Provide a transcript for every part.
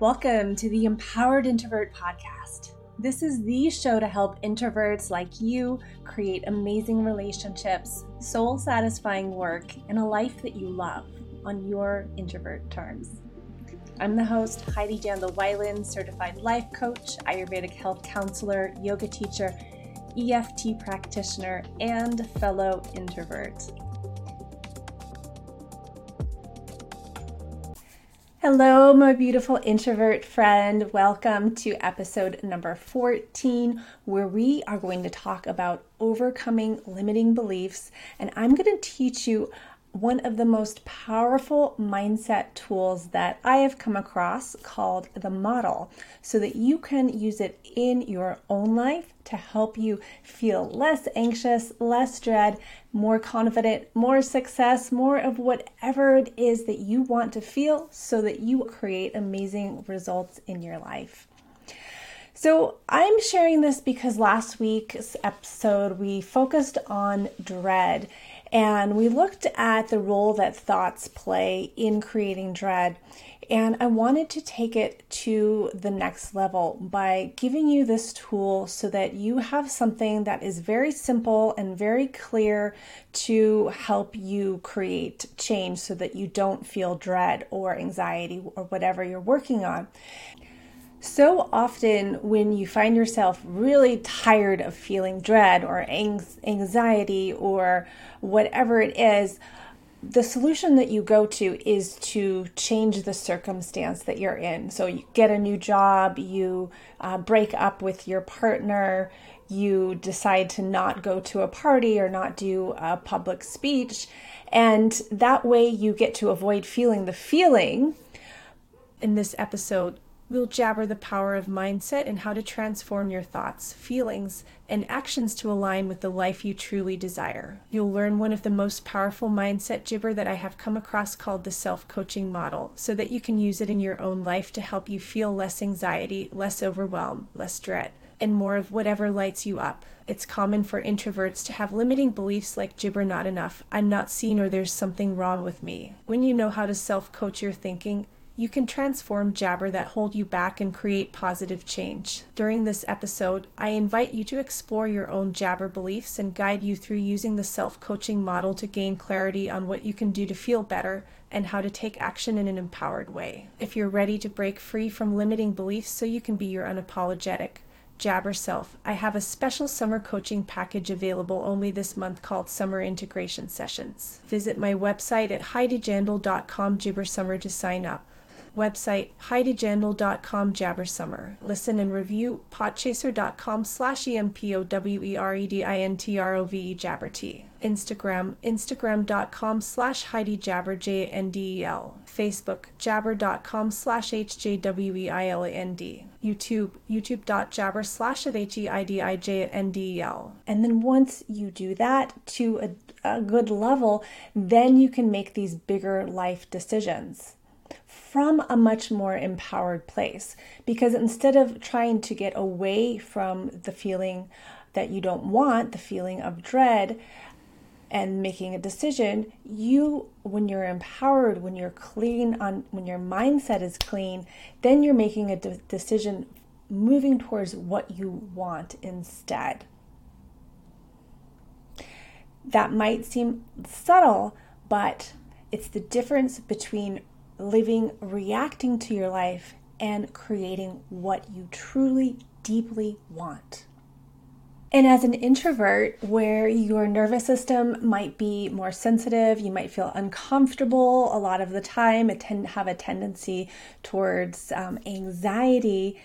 Welcome to the Empowered Introvert Podcast. This is the show to help introverts like you create amazing relationships, soul satisfying work, and a life that you love on your introvert terms. I'm the host, Heidi Jandel Weiland, certified life coach, Ayurvedic health counselor, yoga teacher, EFT practitioner, and fellow introvert. Hello, my beautiful introvert friend. Welcome to episode number 14, where we are going to talk about overcoming limiting beliefs. And I'm going to teach you one of the most powerful mindset tools that I have come across called the model so that you can use it in your own life to help you feel less anxious, less dread, more confident, more success, more of whatever it is that you want to feel so that you create amazing results in your life. So, I'm sharing this because last week's episode we focused on dread and we looked at the role that thoughts play in creating dread. And I wanted to take it to the next level by giving you this tool so that you have something that is very simple and very clear to help you create change so that you don't feel dread or anxiety or whatever you're working on. So often, when you find yourself really tired of feeling dread or anxiety or whatever it is, the solution that you go to is to change the circumstance that you're in. So you get a new job, you uh, break up with your partner, you decide to not go to a party or not do a public speech, and that way you get to avoid feeling the feeling. In this episode, We'll jabber the power of mindset and how to transform your thoughts, feelings, and actions to align with the life you truly desire. You'll learn one of the most powerful mindset gibber that I have come across called the self coaching model, so that you can use it in your own life to help you feel less anxiety, less overwhelm, less dread, and more of whatever lights you up. It's common for introverts to have limiting beliefs like gibber not enough, I'm not seen, or there's something wrong with me. When you know how to self coach your thinking, you can transform jabber that hold you back and create positive change. During this episode, I invite you to explore your own jabber beliefs and guide you through using the self coaching model to gain clarity on what you can do to feel better and how to take action in an empowered way. If you're ready to break free from limiting beliefs so you can be your unapologetic, Jabber Self, I have a special summer coaching package available only this month called Summer Integration Sessions. Visit my website at heidijandel.com Jibber Summer to sign up website heidijandel.com jabbersummer. Listen and review podchaser.com slash E-M-P-O-W-E-R-E-D-I-N-T-R-O-V-E jabberty. Instagram, instagram.com slash Heidi J-N-D-E-L. Facebook, jabber.com slash H-J-W-E-I-L-A-N-D. YouTube, youtube.jabber slash H-E-I-D-I-J-N-D-E-L. And then once you do that to a, a good level, then you can make these bigger life decisions from a much more empowered place. Because instead of trying to get away from the feeling that you don't want, the feeling of dread, and making a decision, you, when you're empowered, when you're clean on, when your mindset is clean, then you're making a de- decision moving towards what you want instead. That might seem subtle, but it's the difference between living, reacting to your life, and creating what you truly, deeply want. And as an introvert, where your nervous system might be more sensitive, you might feel uncomfortable a lot of the time, it tend have a tendency towards um, anxiety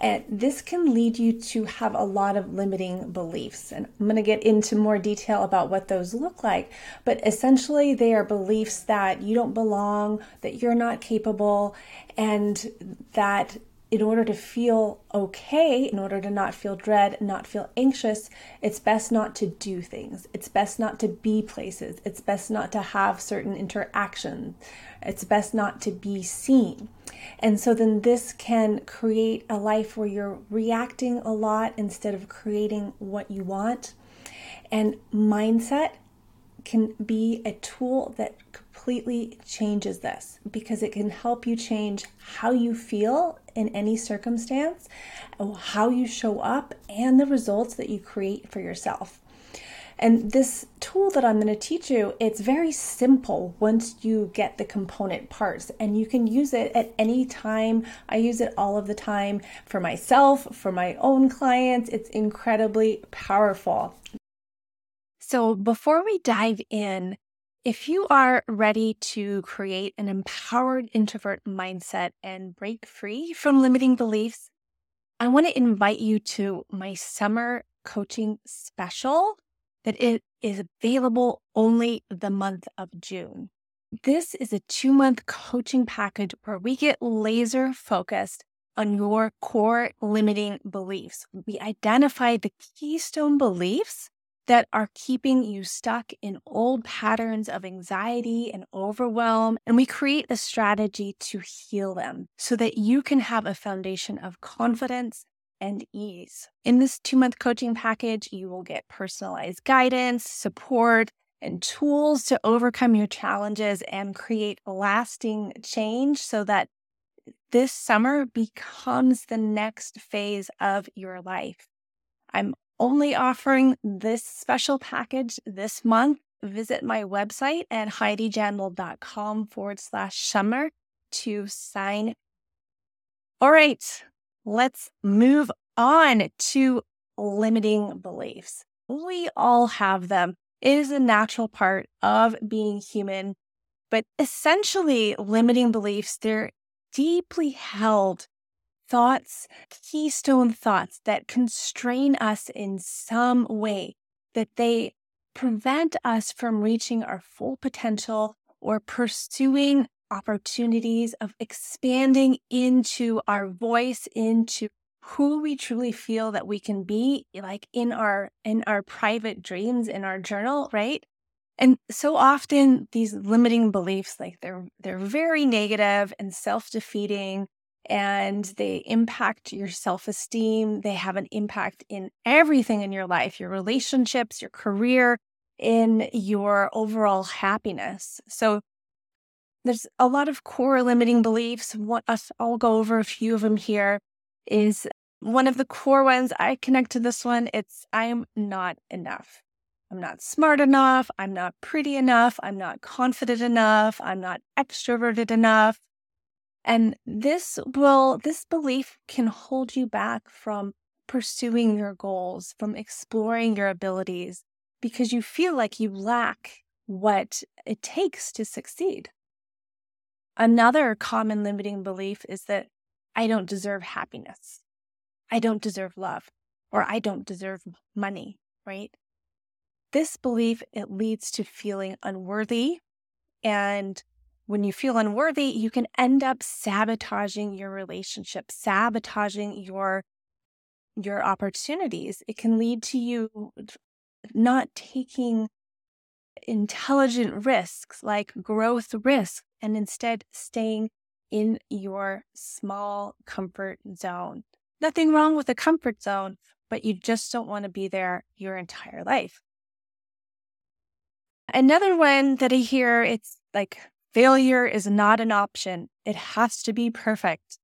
and this can lead you to have a lot of limiting beliefs. And I'm going to get into more detail about what those look like. But essentially, they are beliefs that you don't belong, that you're not capable, and that in order to feel okay, in order to not feel dread, not feel anxious, it's best not to do things. It's best not to be places. It's best not to have certain interactions. It's best not to be seen. And so then this can create a life where you're reacting a lot instead of creating what you want. And mindset can be a tool that completely changes this because it can help you change how you feel in any circumstance, how you show up, and the results that you create for yourself. And this tool that I'm going to teach you, it's very simple once you get the component parts and you can use it at any time. I use it all of the time for myself, for my own clients. It's incredibly powerful. So, before we dive in, if you are ready to create an empowered introvert mindset and break free from limiting beliefs, I want to invite you to my summer coaching special that it is available only the month of June. This is a two month coaching package where we get laser focused on your core limiting beliefs. We identify the keystone beliefs that are keeping you stuck in old patterns of anxiety and overwhelm. And we create a strategy to heal them so that you can have a foundation of confidence and ease. In this two month coaching package, you will get personalized guidance, support, and tools to overcome your challenges and create lasting change so that this summer becomes the next phase of your life. I'm only offering this special package this month. Visit my website at heidijandel.com forward slash summer to sign. All right, let's move on to limiting beliefs. We all have them. It is a natural part of being human, but essentially, limiting beliefs, they're deeply held thoughts, keystone thoughts that constrain us in some way, that they prevent us from reaching our full potential or pursuing opportunities of expanding into our voice, into who we truly feel that we can be like in our in our private dreams in our journal right and so often these limiting beliefs like they're they're very negative and self-defeating and they impact your self esteem. They have an impact in everything in your life your relationships, your career, in your overall happiness. So, there's a lot of core limiting beliefs. What I'll go over a few of them here. Is one of the core ones. I connect to this one. It's I'm not enough. I'm not smart enough. I'm not pretty enough. I'm not confident enough. I'm not extroverted enough. And this will, this belief can hold you back from pursuing your goals, from exploring your abilities, because you feel like you lack what it takes to succeed. Another common limiting belief is that I don't deserve happiness. I don't deserve love, or I don't deserve money, right? This belief, it leads to feeling unworthy and when you feel unworthy, you can end up sabotaging your relationship, sabotaging your your opportunities. It can lead to you not taking intelligent risks like growth risks and instead staying in your small comfort zone. Nothing wrong with a comfort zone, but you just don't want to be there your entire life. Another one that I hear, it's like Failure is not an option, it has to be perfect.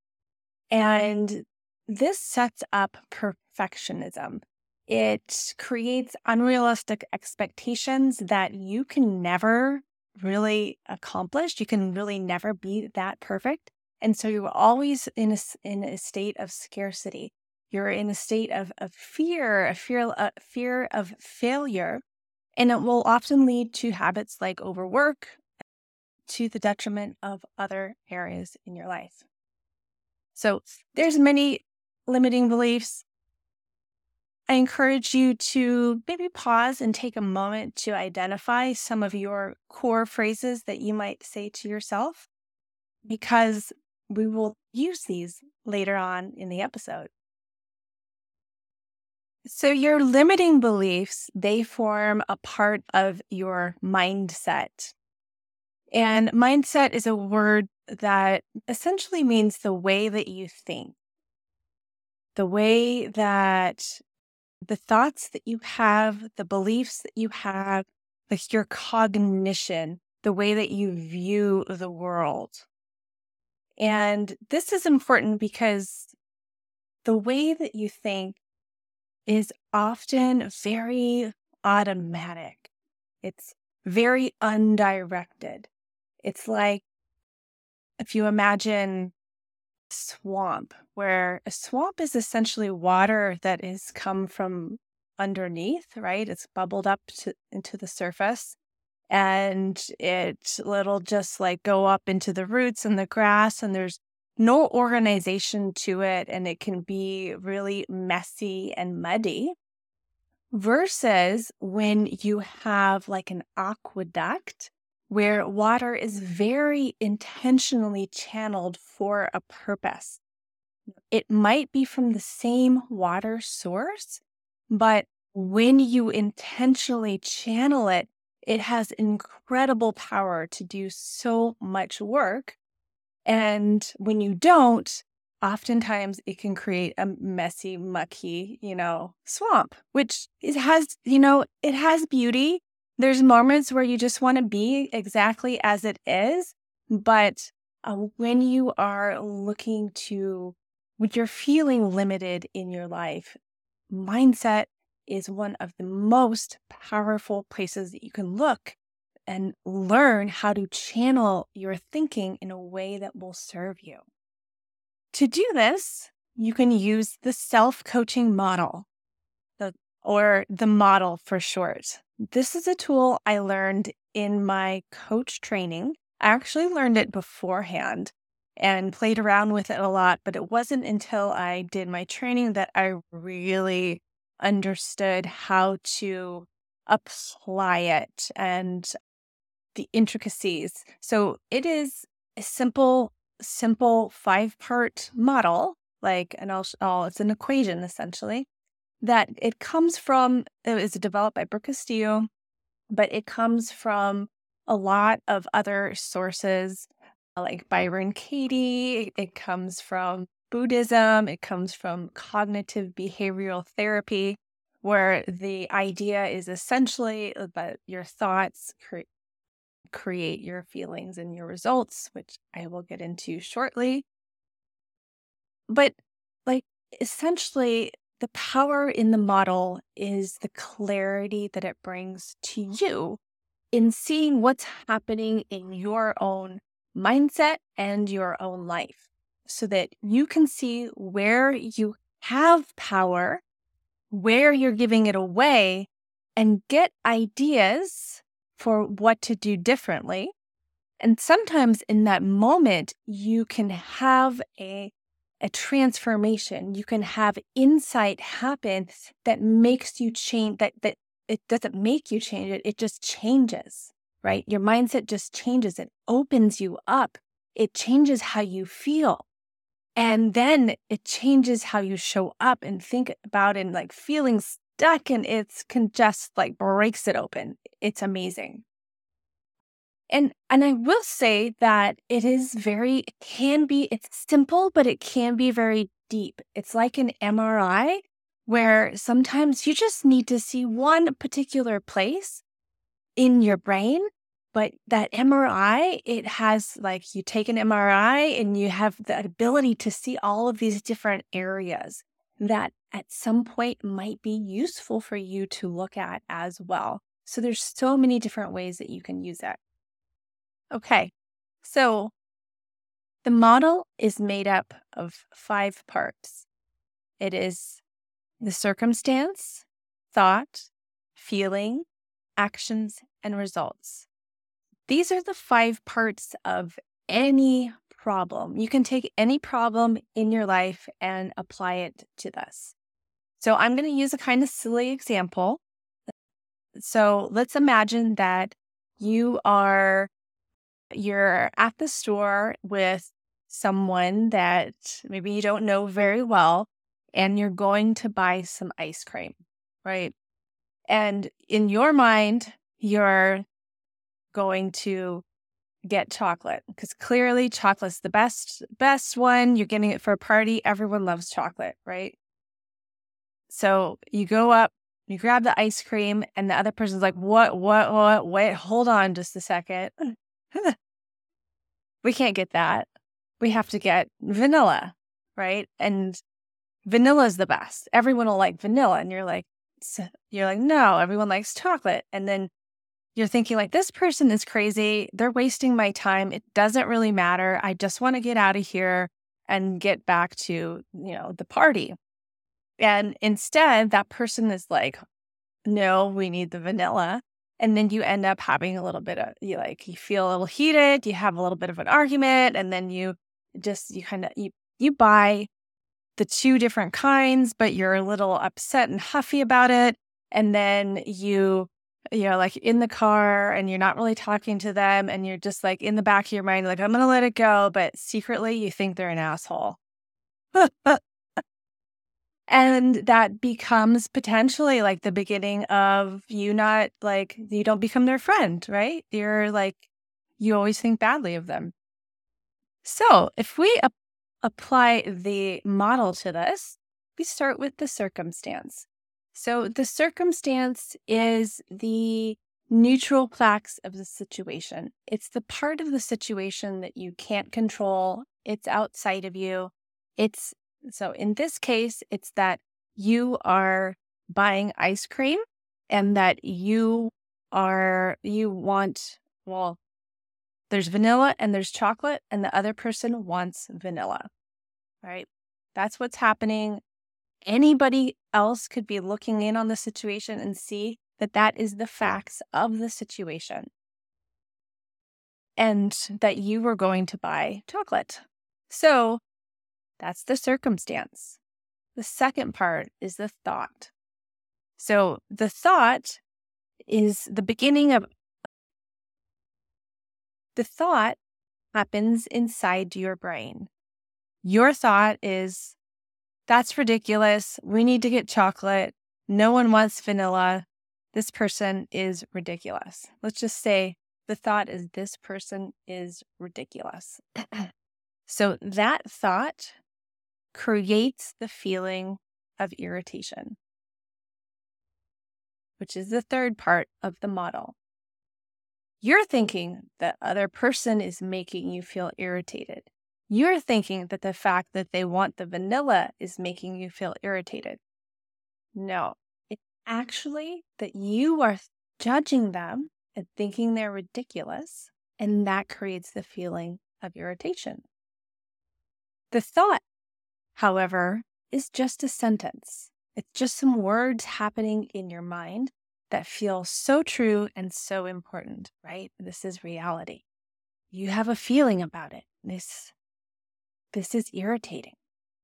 And this sets up perfectionism. It creates unrealistic expectations that you can never really accomplished. You can really never be that perfect. And so you're always in a, in a state of scarcity. You're in a state of, of fear, a fear, a fear of failure. And it will often lead to habits like overwork, to the detriment of other areas in your life. So there's many limiting beliefs. I encourage you to maybe pause and take a moment to identify some of your core phrases that you might say to yourself because we will use these later on in the episode. So your limiting beliefs, they form a part of your mindset. And mindset is a word that essentially means the way that you think, the way that the thoughts that you have, the beliefs that you have, like your cognition the way that you view the world. And this is important because the way that you think is often very automatic. It's very undirected. It's like if you imagine swamp, where a swamp is essentially water that has come from underneath, right? It's bubbled up to, into the surface and it it'll just like go up into the roots and the grass and there's no organization to it and it can be really messy and muddy versus when you have like an aqueduct where water is very intentionally channeled for a purpose. It might be from the same water source, but when you intentionally channel it, it has incredible power to do so much work. And when you don't, oftentimes it can create a messy, mucky, you know, swamp, which it has, you know, it has beauty. There's moments where you just want to be exactly as it is. But uh, when you are looking to, when you're feeling limited in your life, mindset is one of the most powerful places that you can look and learn how to channel your thinking in a way that will serve you. To do this, you can use the self coaching model, or the model for short. This is a tool I learned in my coach training. I actually learned it beforehand and played around with it a lot, but it wasn't until I did my training that I really understood how to apply it and the intricacies. So it is a simple, simple five part model, like, and I'll, I'll, oh, it's an equation essentially that it comes from, it was developed by Brooke Castillo, but it comes from a lot of other sources uh, like Byron Katie. It comes from Buddhism, it comes from cognitive behavioral therapy, where the idea is essentially uh, that your thoughts cre- create your feelings and your results, which I will get into shortly. But, like, essentially, the power in the model is the clarity that it brings to you in seeing what's happening in your own mindset and your own life so that you can see where you have power, where you're giving it away, and get ideas for what to do differently. And sometimes in that moment, you can have a, a transformation. You can have insight happen that makes you change, that, that it doesn't make you change it, it just changes, right? Your mindset just changes. It opens you up. It changes how you feel. And then it changes how you show up and think about it and like feeling stuck and it's can just like breaks it open. It's amazing. And and I will say that it is very it can be it's simple but it can be very deep. It's like an MRI where sometimes you just need to see one particular place in your brain but that MRI, it has like you take an MRI and you have the ability to see all of these different areas that at some point might be useful for you to look at as well. So there's so many different ways that you can use it. Okay. So the model is made up of five parts. It is the circumstance, thought, feeling, actions, and results. These are the five parts of any problem. You can take any problem in your life and apply it to this. So I'm going to use a kind of silly example. So let's imagine that you are you're at the store with someone that maybe you don't know very well and you're going to buy some ice cream, right? And in your mind, you're going to get chocolate because clearly chocolate's the best best one you're getting it for a party everyone loves chocolate right so you go up You grab the ice cream, and the other person's like, What, what, what? Wait, hold on just a second. we can't get that. We have to get vanilla, right? And vanilla is the best. Everyone will like vanilla. And you're like, you're like, no, everyone likes chocolate. And then you're thinking like this person is crazy. They're wasting my time. It doesn't really matter. I just want to get out of here and get back to, you know, the party. And instead, that person is like, no, we need the vanilla. And then you end up having a little bit of, you like, you feel a little heated, you have a little bit of an argument, and then you just, you kind of, you, you buy the two different kinds, but you're a little upset and huffy about it. And then you, you know, like in the car and you're not really talking to them and you're just like in the back of your mind, like, I'm to let it go. But secretly you think they're an asshole. and that becomes potentially like the beginning of you not like, you don't become their friend, right? You're like, you always think badly of them. So if we apply the model to this, we start with the circumstance. So the circumstance is the neutral facts of the situation. It's the part of the situation that you can't control. It's outside of you. It's so in this case, it's that you are buying ice cream and that you are, you want, well, there's vanilla and there's chocolate, and the other person wants vanilla, right? That's what's happening. Anybody else could be looking in on the situation and see that that is the facts of the situation and that you were going to buy chocolate. So that's the circumstance. The second part is the thought. So the thought is the beginning of the thought happens inside your brain. Your thought is, that's ridiculous. We need to get chocolate. No one wants vanilla. This person is ridiculous. Let's just say the thought is, this person is ridiculous. so that thought creates the feeling of irritation, which is the third part of the model. You're thinking that other person is making you feel irritated. You're thinking that the fact that they want the vanilla is making you feel irritated. No, it's actually that you are judging them and thinking they're ridiculous, and that creates the feeling of irritation. The thought, however, is just a sentence. It's just some words happening in your mind that feel so true and so important, right? This is reality. You have a feeling about it. This this is irritating.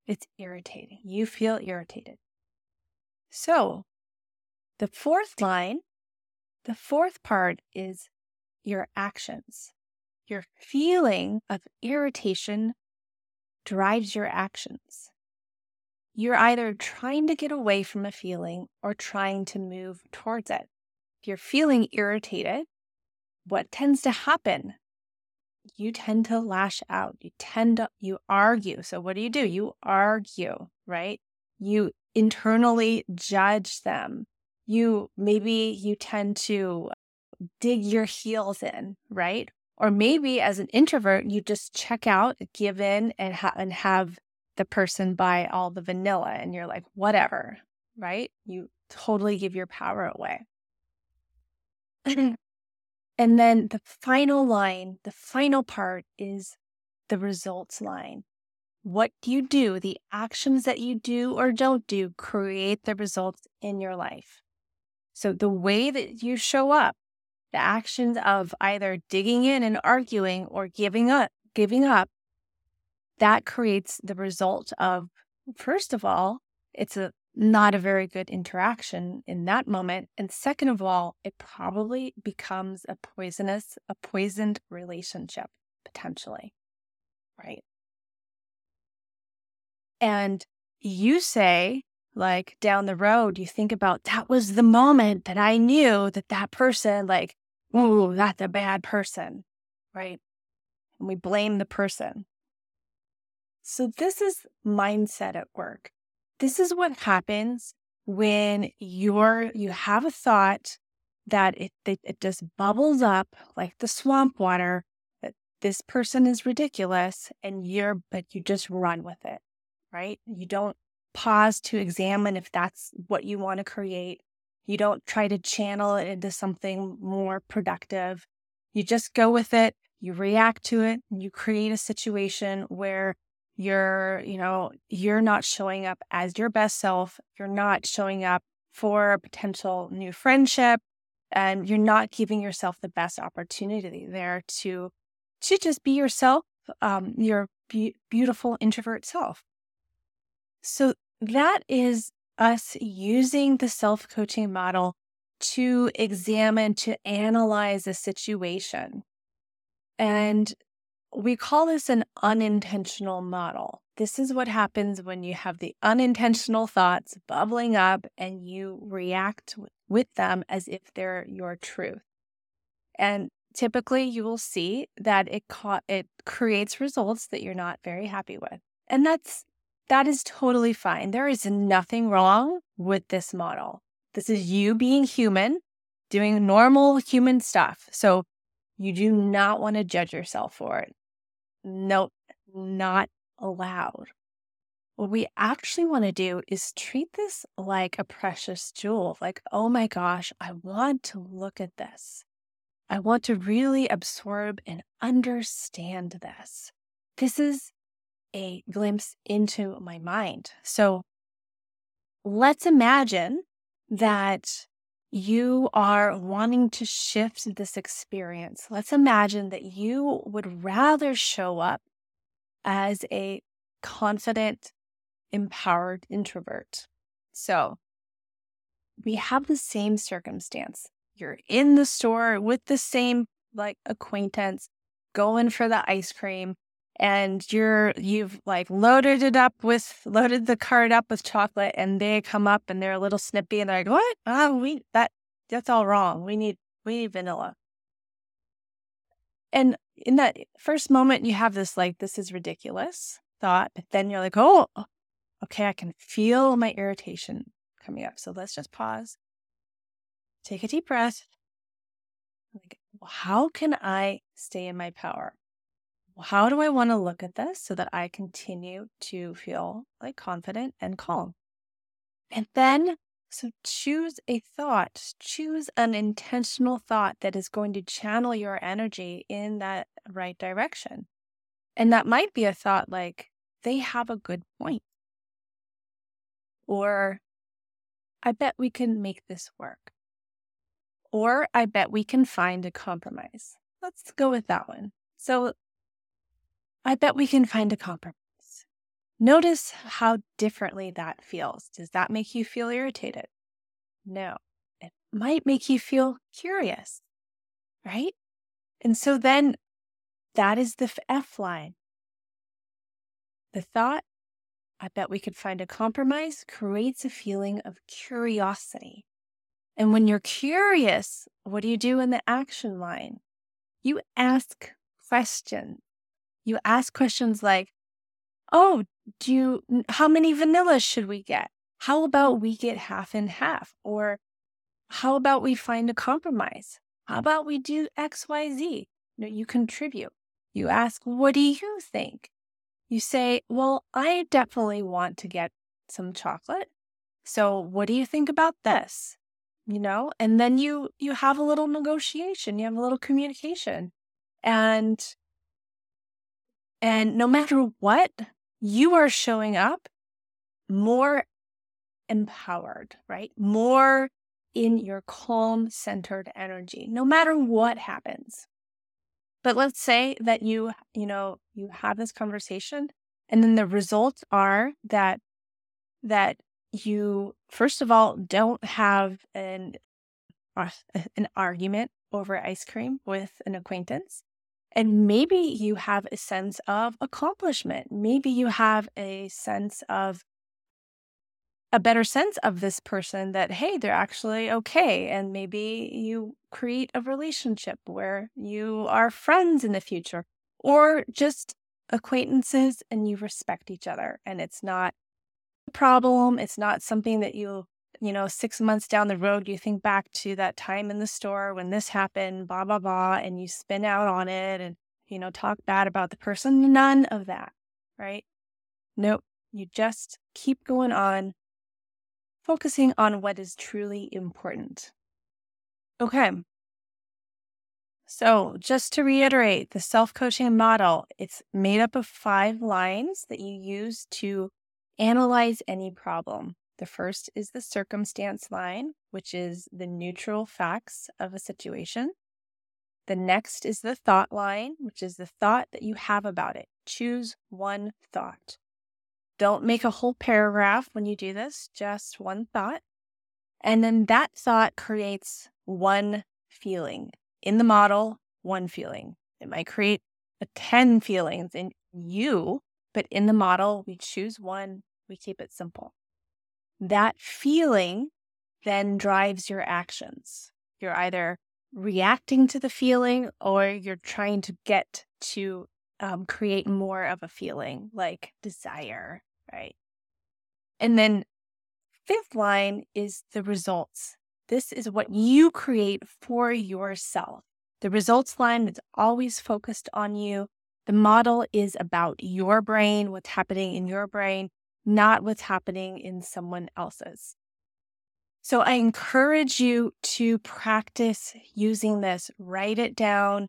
It's irritating. You feel irritated. So, the fourth line, the fourth part is your actions. Your feeling of irritation drives your actions. You're either trying to get away from a feeling or trying to move towards it. If you're feeling irritated, what tends to happen? You tend to lash out. You tend to, you argue. So, what do you do? You argue, right? You internally judge them. You maybe you tend to dig your heels in, right? Or maybe as an introvert, you just check out, give in, and, ha- and have the person buy all the vanilla and you're like, whatever, right? You totally give your power away. and then the final line, the final part is the results line. What do you do? The actions that you do or don't do create the results in your life. So the way that you show up, the actions of either digging in and arguing or giving up, giving up that creates the result of, first of all, it's a not a very good interaction in that moment. And second of all, it probably becomes a poisonous, a poisoned relationship potentially. Right. And you say, like down the road, you think about that was the moment that I knew that that person, like, oh, that's a bad person. Right. And we blame the person. So, this is mindset at work. This is what happens when you're you have a thought that it, it it just bubbles up like the swamp water that this person is ridiculous and you're but you just run with it right you don't pause to examine if that's what you want to create you don't try to channel it into something more productive. You just go with it you react to it and you create a situation where you're you know you're not showing up as your best self you're not showing up for a potential new friendship and you're not giving yourself the best opportunity there to to just be yourself um, your be- beautiful introvert self. So that is us using the self-coaching model to examine to analyze a situation and we call this an unintentional model. This is what happens when you have the unintentional thoughts bubbling up and you react with them as if they're your truth. And typically you will see that it ca- it creates results that you're not very happy with. And that's that is totally fine. There is nothing wrong with this model. This is you being human, doing normal human stuff. So you do not want to judge yourself for it. Nope, not allowed. What we actually want to do is treat this like a precious jewel. Like, oh my gosh, I want to look at this. I want to really absorb and understand this. This is a glimpse into my mind. So let's imagine that you are wanting to shift this experience. Let's imagine that you would rather show up as a confident, empowered introvert. So we have the same circumstance. You're in the store with the same like acquaintance, going for the ice cream, and you're you've like loaded it up with loaded the cart up with chocolate and they come up and they're a little snippy and they're like what? Oh we that that's all wrong. We need we need vanilla. And in that first moment you have this like this is ridiculous thought but then you're like oh okay i can feel my irritation coming up so let's just pause. Take a deep breath. Like how can i stay in my power how do I want to look at this so that I continue to feel like confident and calm? And then, so choose a thought, choose an intentional thought that is going to channel your energy in that right direction. And that might be a thought like, they have a good point. Or, I bet we can make this work. Or, I bet we can find a compromise. Let's go with that one. So, I bet we can find a compromise. Notice how differently that feels. Does that make you feel irritated? No. It might make you feel curious, right? And so then that is the F line. The thought, I bet we could find a compromise, creates a feeling of curiosity. And when you're curious, what do you do in the action line? You ask questions you ask questions like, oh, do you, how many vanillas should we get? How about we get half and half? Or how about we find a compromise? How about we do X, Y, Z? You, know, you contribute. You ask, what do you think? You say, well, I definitely want to get some chocolate. So what do you think about this? You know, and then you you have a little negotiation, you have a little communication. And and no matter what, you are showing up more empowered, right? More in your calm, centered energy, no matter what happens. But let's say that you, you know, you have this conversation and then the results are that that you first of all don't have an an argument over ice cream with an acquaintance and maybe you have a sense of accomplishment. Maybe you have a sense of a better sense of this person that, hey, they're actually okay. And maybe you create a relationship where you are friends in the future or just acquaintances and you respect each other. And it's not a problem. It's not something that you you know, six months down the road, you think back to that time in the store when this happened, blah, blah, blah, and you spin out on it and, you know, talk bad about the person. None of that, right? Nope. You just keep going on, focusing on what is truly important. Okay. So, just to reiterate, the self coaching model, it's made up of five lines that you use to analyze any problem. The first is the circumstance line, which is the neutral facts of a situation. The next is the thought line, which is the thought that you have about it. Choose one thought. Don't make a whole paragraph when you do this, just one thought. And then that thought creates one feeling. In the model, one feeling. It might create a 10 feelings in you, but in the model, we choose one, we keep it simple. That feeling then drives your actions. You're either reacting to the feeling or you're trying to get to um, create more of a feeling like desire, right? And then fifth line is the results. This is what you create for yourself. The results line is always focused on you. The model is about your brain, what's happening in your brain, not what's happening in someone else's. So I encourage you to practice using this. Write it down,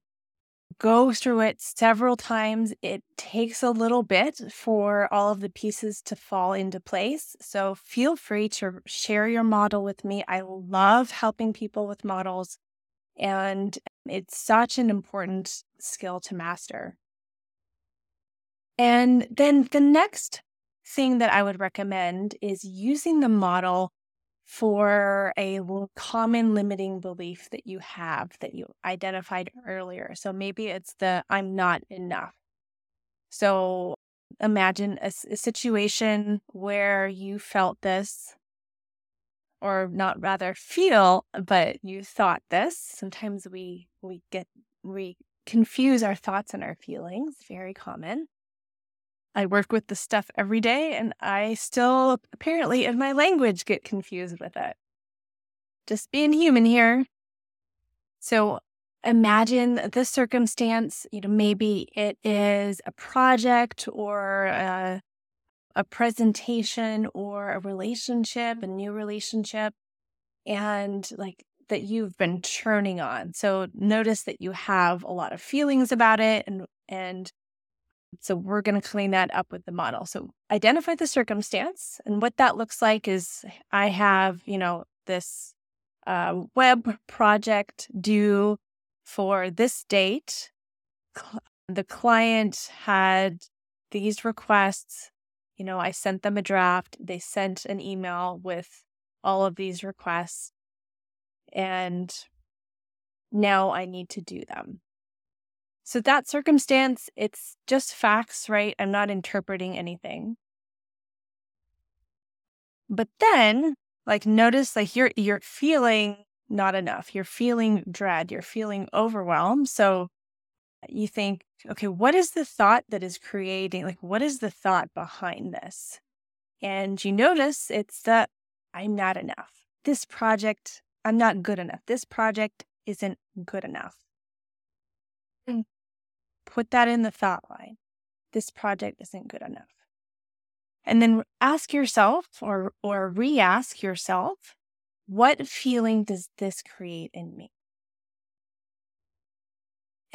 go through it several times. It takes a little bit for all of the pieces to fall into place. So feel free to share your model with me. I love helping people with models, and it's such an important skill to master. And then the next thing that I would recommend is using the model for a common limiting belief that you have that you identified earlier. So maybe it's the I'm not enough. So imagine a, a situation where you felt this, or not rather feel, but you thought this. Sometimes we we get we confuse our thoughts and our feelings. Very common. I work with the stuff every day and I still apparently in my language get confused with it. Just being human here. So imagine the circumstance, you know, maybe it is a project or a, a presentation or a relationship, a new relationship, and like that you've been churning on. So notice that you have a lot of feelings about it and and so we're going to clean that up with the model. So identify the circumstance. And what that looks like is I have, you know, this uh, web project due for this date. The client had these requests. You know, I sent them a draft. They sent an email with all of these requests. And now I need to do them. So that circumstance, it's just facts, right? I'm not interpreting anything. But then, like notice like you're you're feeling not enough. You're feeling dread, you're feeling overwhelmed. So you think, okay, what is the thought that is creating like what is the thought behind this? And you notice it's that I'm not enough. This project, I'm not good enough. This project isn't good enough. Hmm. Put that in the thought line. This project isn't good enough. And then ask yourself or, or re ask yourself, what feeling does this create in me?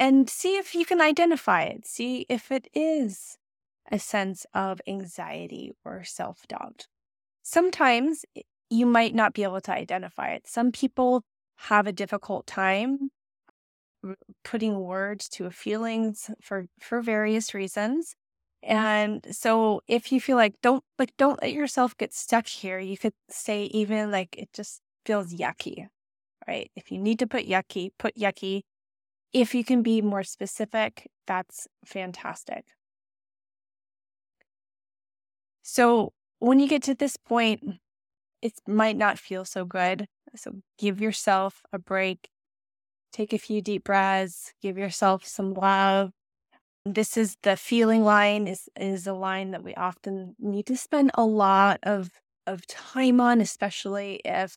And see if you can identify it. See if it is a sense of anxiety or self doubt. Sometimes eh, you might not be able to identify it. Some people have a difficult time putting words to feelings for for various reasons. And so if you feel like don't like don't let yourself get stuck here you could say even like it just feels yucky right? If you need to put yucky put yucky. If you can be more specific that's fantastic. So when you get to this point it might not feel so good. So give yourself a break Take a few deep breaths, give yourself some love. This is the feeling line is is a line that we often need to spend a lot of of time on, especially if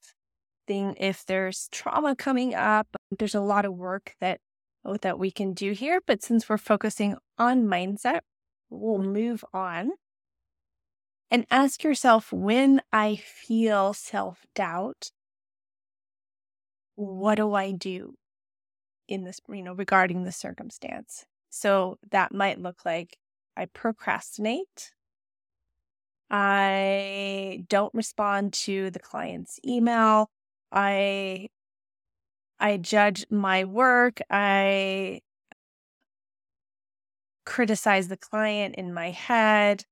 thing if there's trauma coming up. There's a lot of work that oh, that we can do here, but since we're focusing on mindset, we'll move on. And ask yourself when I feel self doubt, what do I do in this, you know, regarding the circumstance? So that might look like I procrastinate. I don't respond to the client's email. I I judge my work. I criticize the client in my head.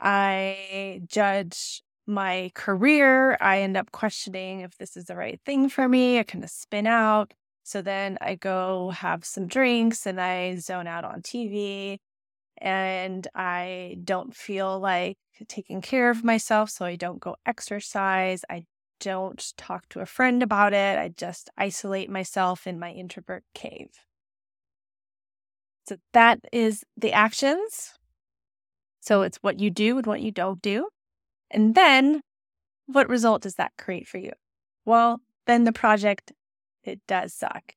I judge my career. I end up questioning if this is the right thing for me. I kind of spin out. So then I go have some drinks and I zone out on TV and I don't feel like taking care of myself. So I don't go exercise. I don't talk to a friend about it. I just isolate myself in my introvert cave. So that is the actions. So it's what you do and what you don't do. And then what result does that create for you? Well, then the project it does suck,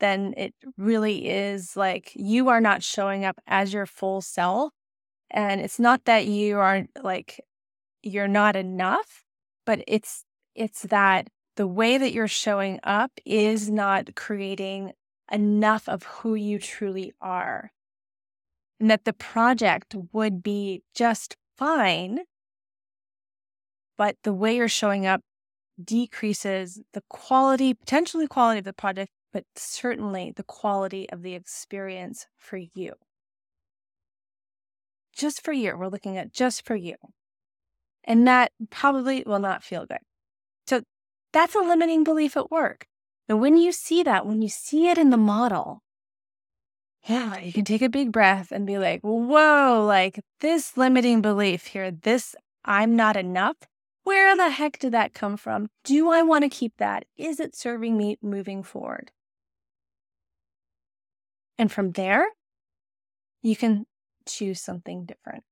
then it really is like you are not showing up as your full self. And it's not that you aren't like, you're not enough, but it's, it's that the way that you're showing up is not creating enough of who you truly are. And that the project would be just fine, but the way you're showing up decreases the quality, potentially quality of the project, but certainly the quality of the experience for you. Just for you. We're looking at just for you. And that probably will not feel good. So that's a limiting belief at work. And when you see that, when you see it in the model, yeah, you can take a big breath and be like, whoa, like this limiting belief here, this I'm not enough where the heck did that come from? Do I want to keep that? Is it serving me moving forward? And from there, you can choose something different.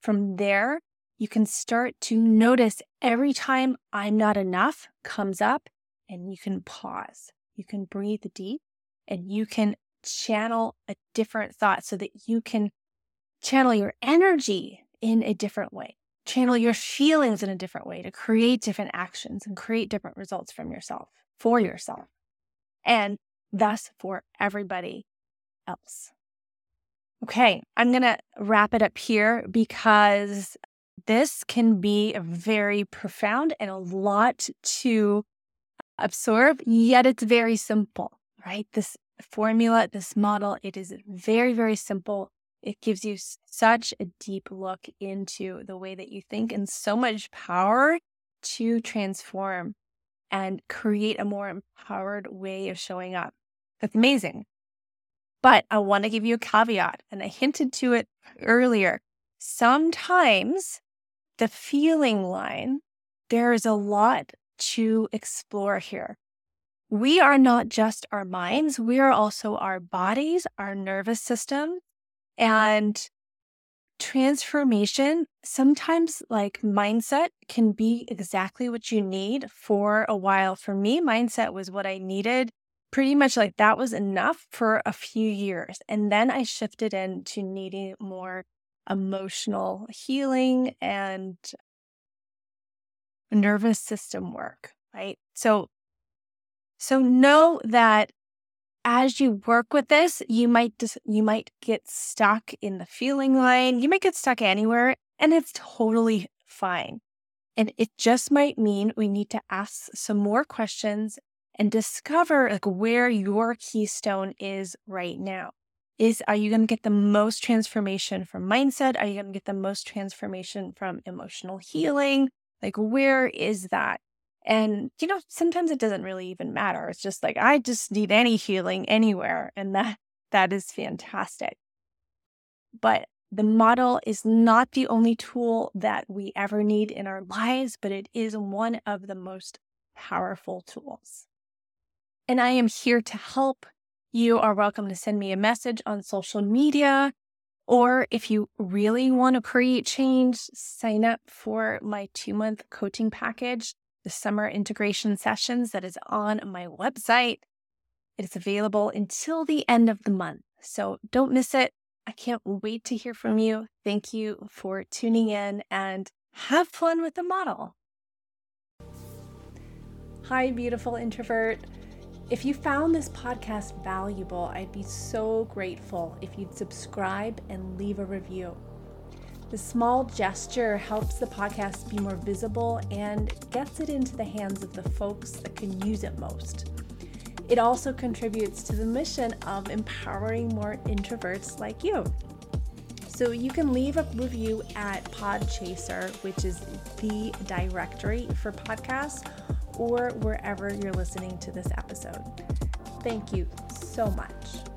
From there, you can start to notice every time I'm not enough comes up and you can pause. You can breathe deep and you can channel a different thought so that you can channel your energy in a different way channel your feelings in a different way to create different actions and create different results from yourself for yourself and thus for everybody else. Okay, I'm going to wrap it up here because this can be very profound and a lot to absorb, yet it's very simple, right? This formula, this model, it is very, very simple it gives you such a deep look into the way that you think and so much power to transform and create a more empowered way of showing up. That's amazing. But I want to give you a caveat, and I hinted to it earlier. Sometimes the feeling line, there is a lot to explore here. We are not just our minds, we are also our bodies, our nervous system, Mm-hmm. and transformation, sometimes like mindset can be exactly what you need for a while. For me, mindset was what I needed. Pretty much like that was enough for a few years. And then I shifted into needing more emotional healing and nervous system work, right? So so know that as you work with this, you might just, you might get stuck in the feeling line. You might get stuck anywhere and it's totally fine. And it just might mean we need to ask some more questions and discover like where your keystone is right now. Is are you going to get the most transformation from mindset? Are you going to get the most transformation from emotional healing? Like where is that? And, you know, sometimes it doesn't really even matter. It's just like, I just need any healing anywhere. And that, that is fantastic. But the model is not the only tool that we ever need in our lives, but it is one of the most powerful tools. And I am here to help. You are welcome to send me a message on social media Or if you really want to create change, sign up for my two month coaching package, the summer integration sessions that is on my website. It is available until the end of the month. So don't miss it. I can't wait to hear from you. Thank you for tuning in and have fun with the model. Hi, beautiful introvert. If you found this podcast valuable, I'd be so grateful if you'd subscribe and leave a review. The small gesture helps the podcast be more visible and gets it into the hands of the folks that can use it most. It also contributes to the mission of empowering more introverts like you. So you can leave a review at Podchaser, which is the directory for podcasts, or wherever you're listening to this episode. Thank you so much.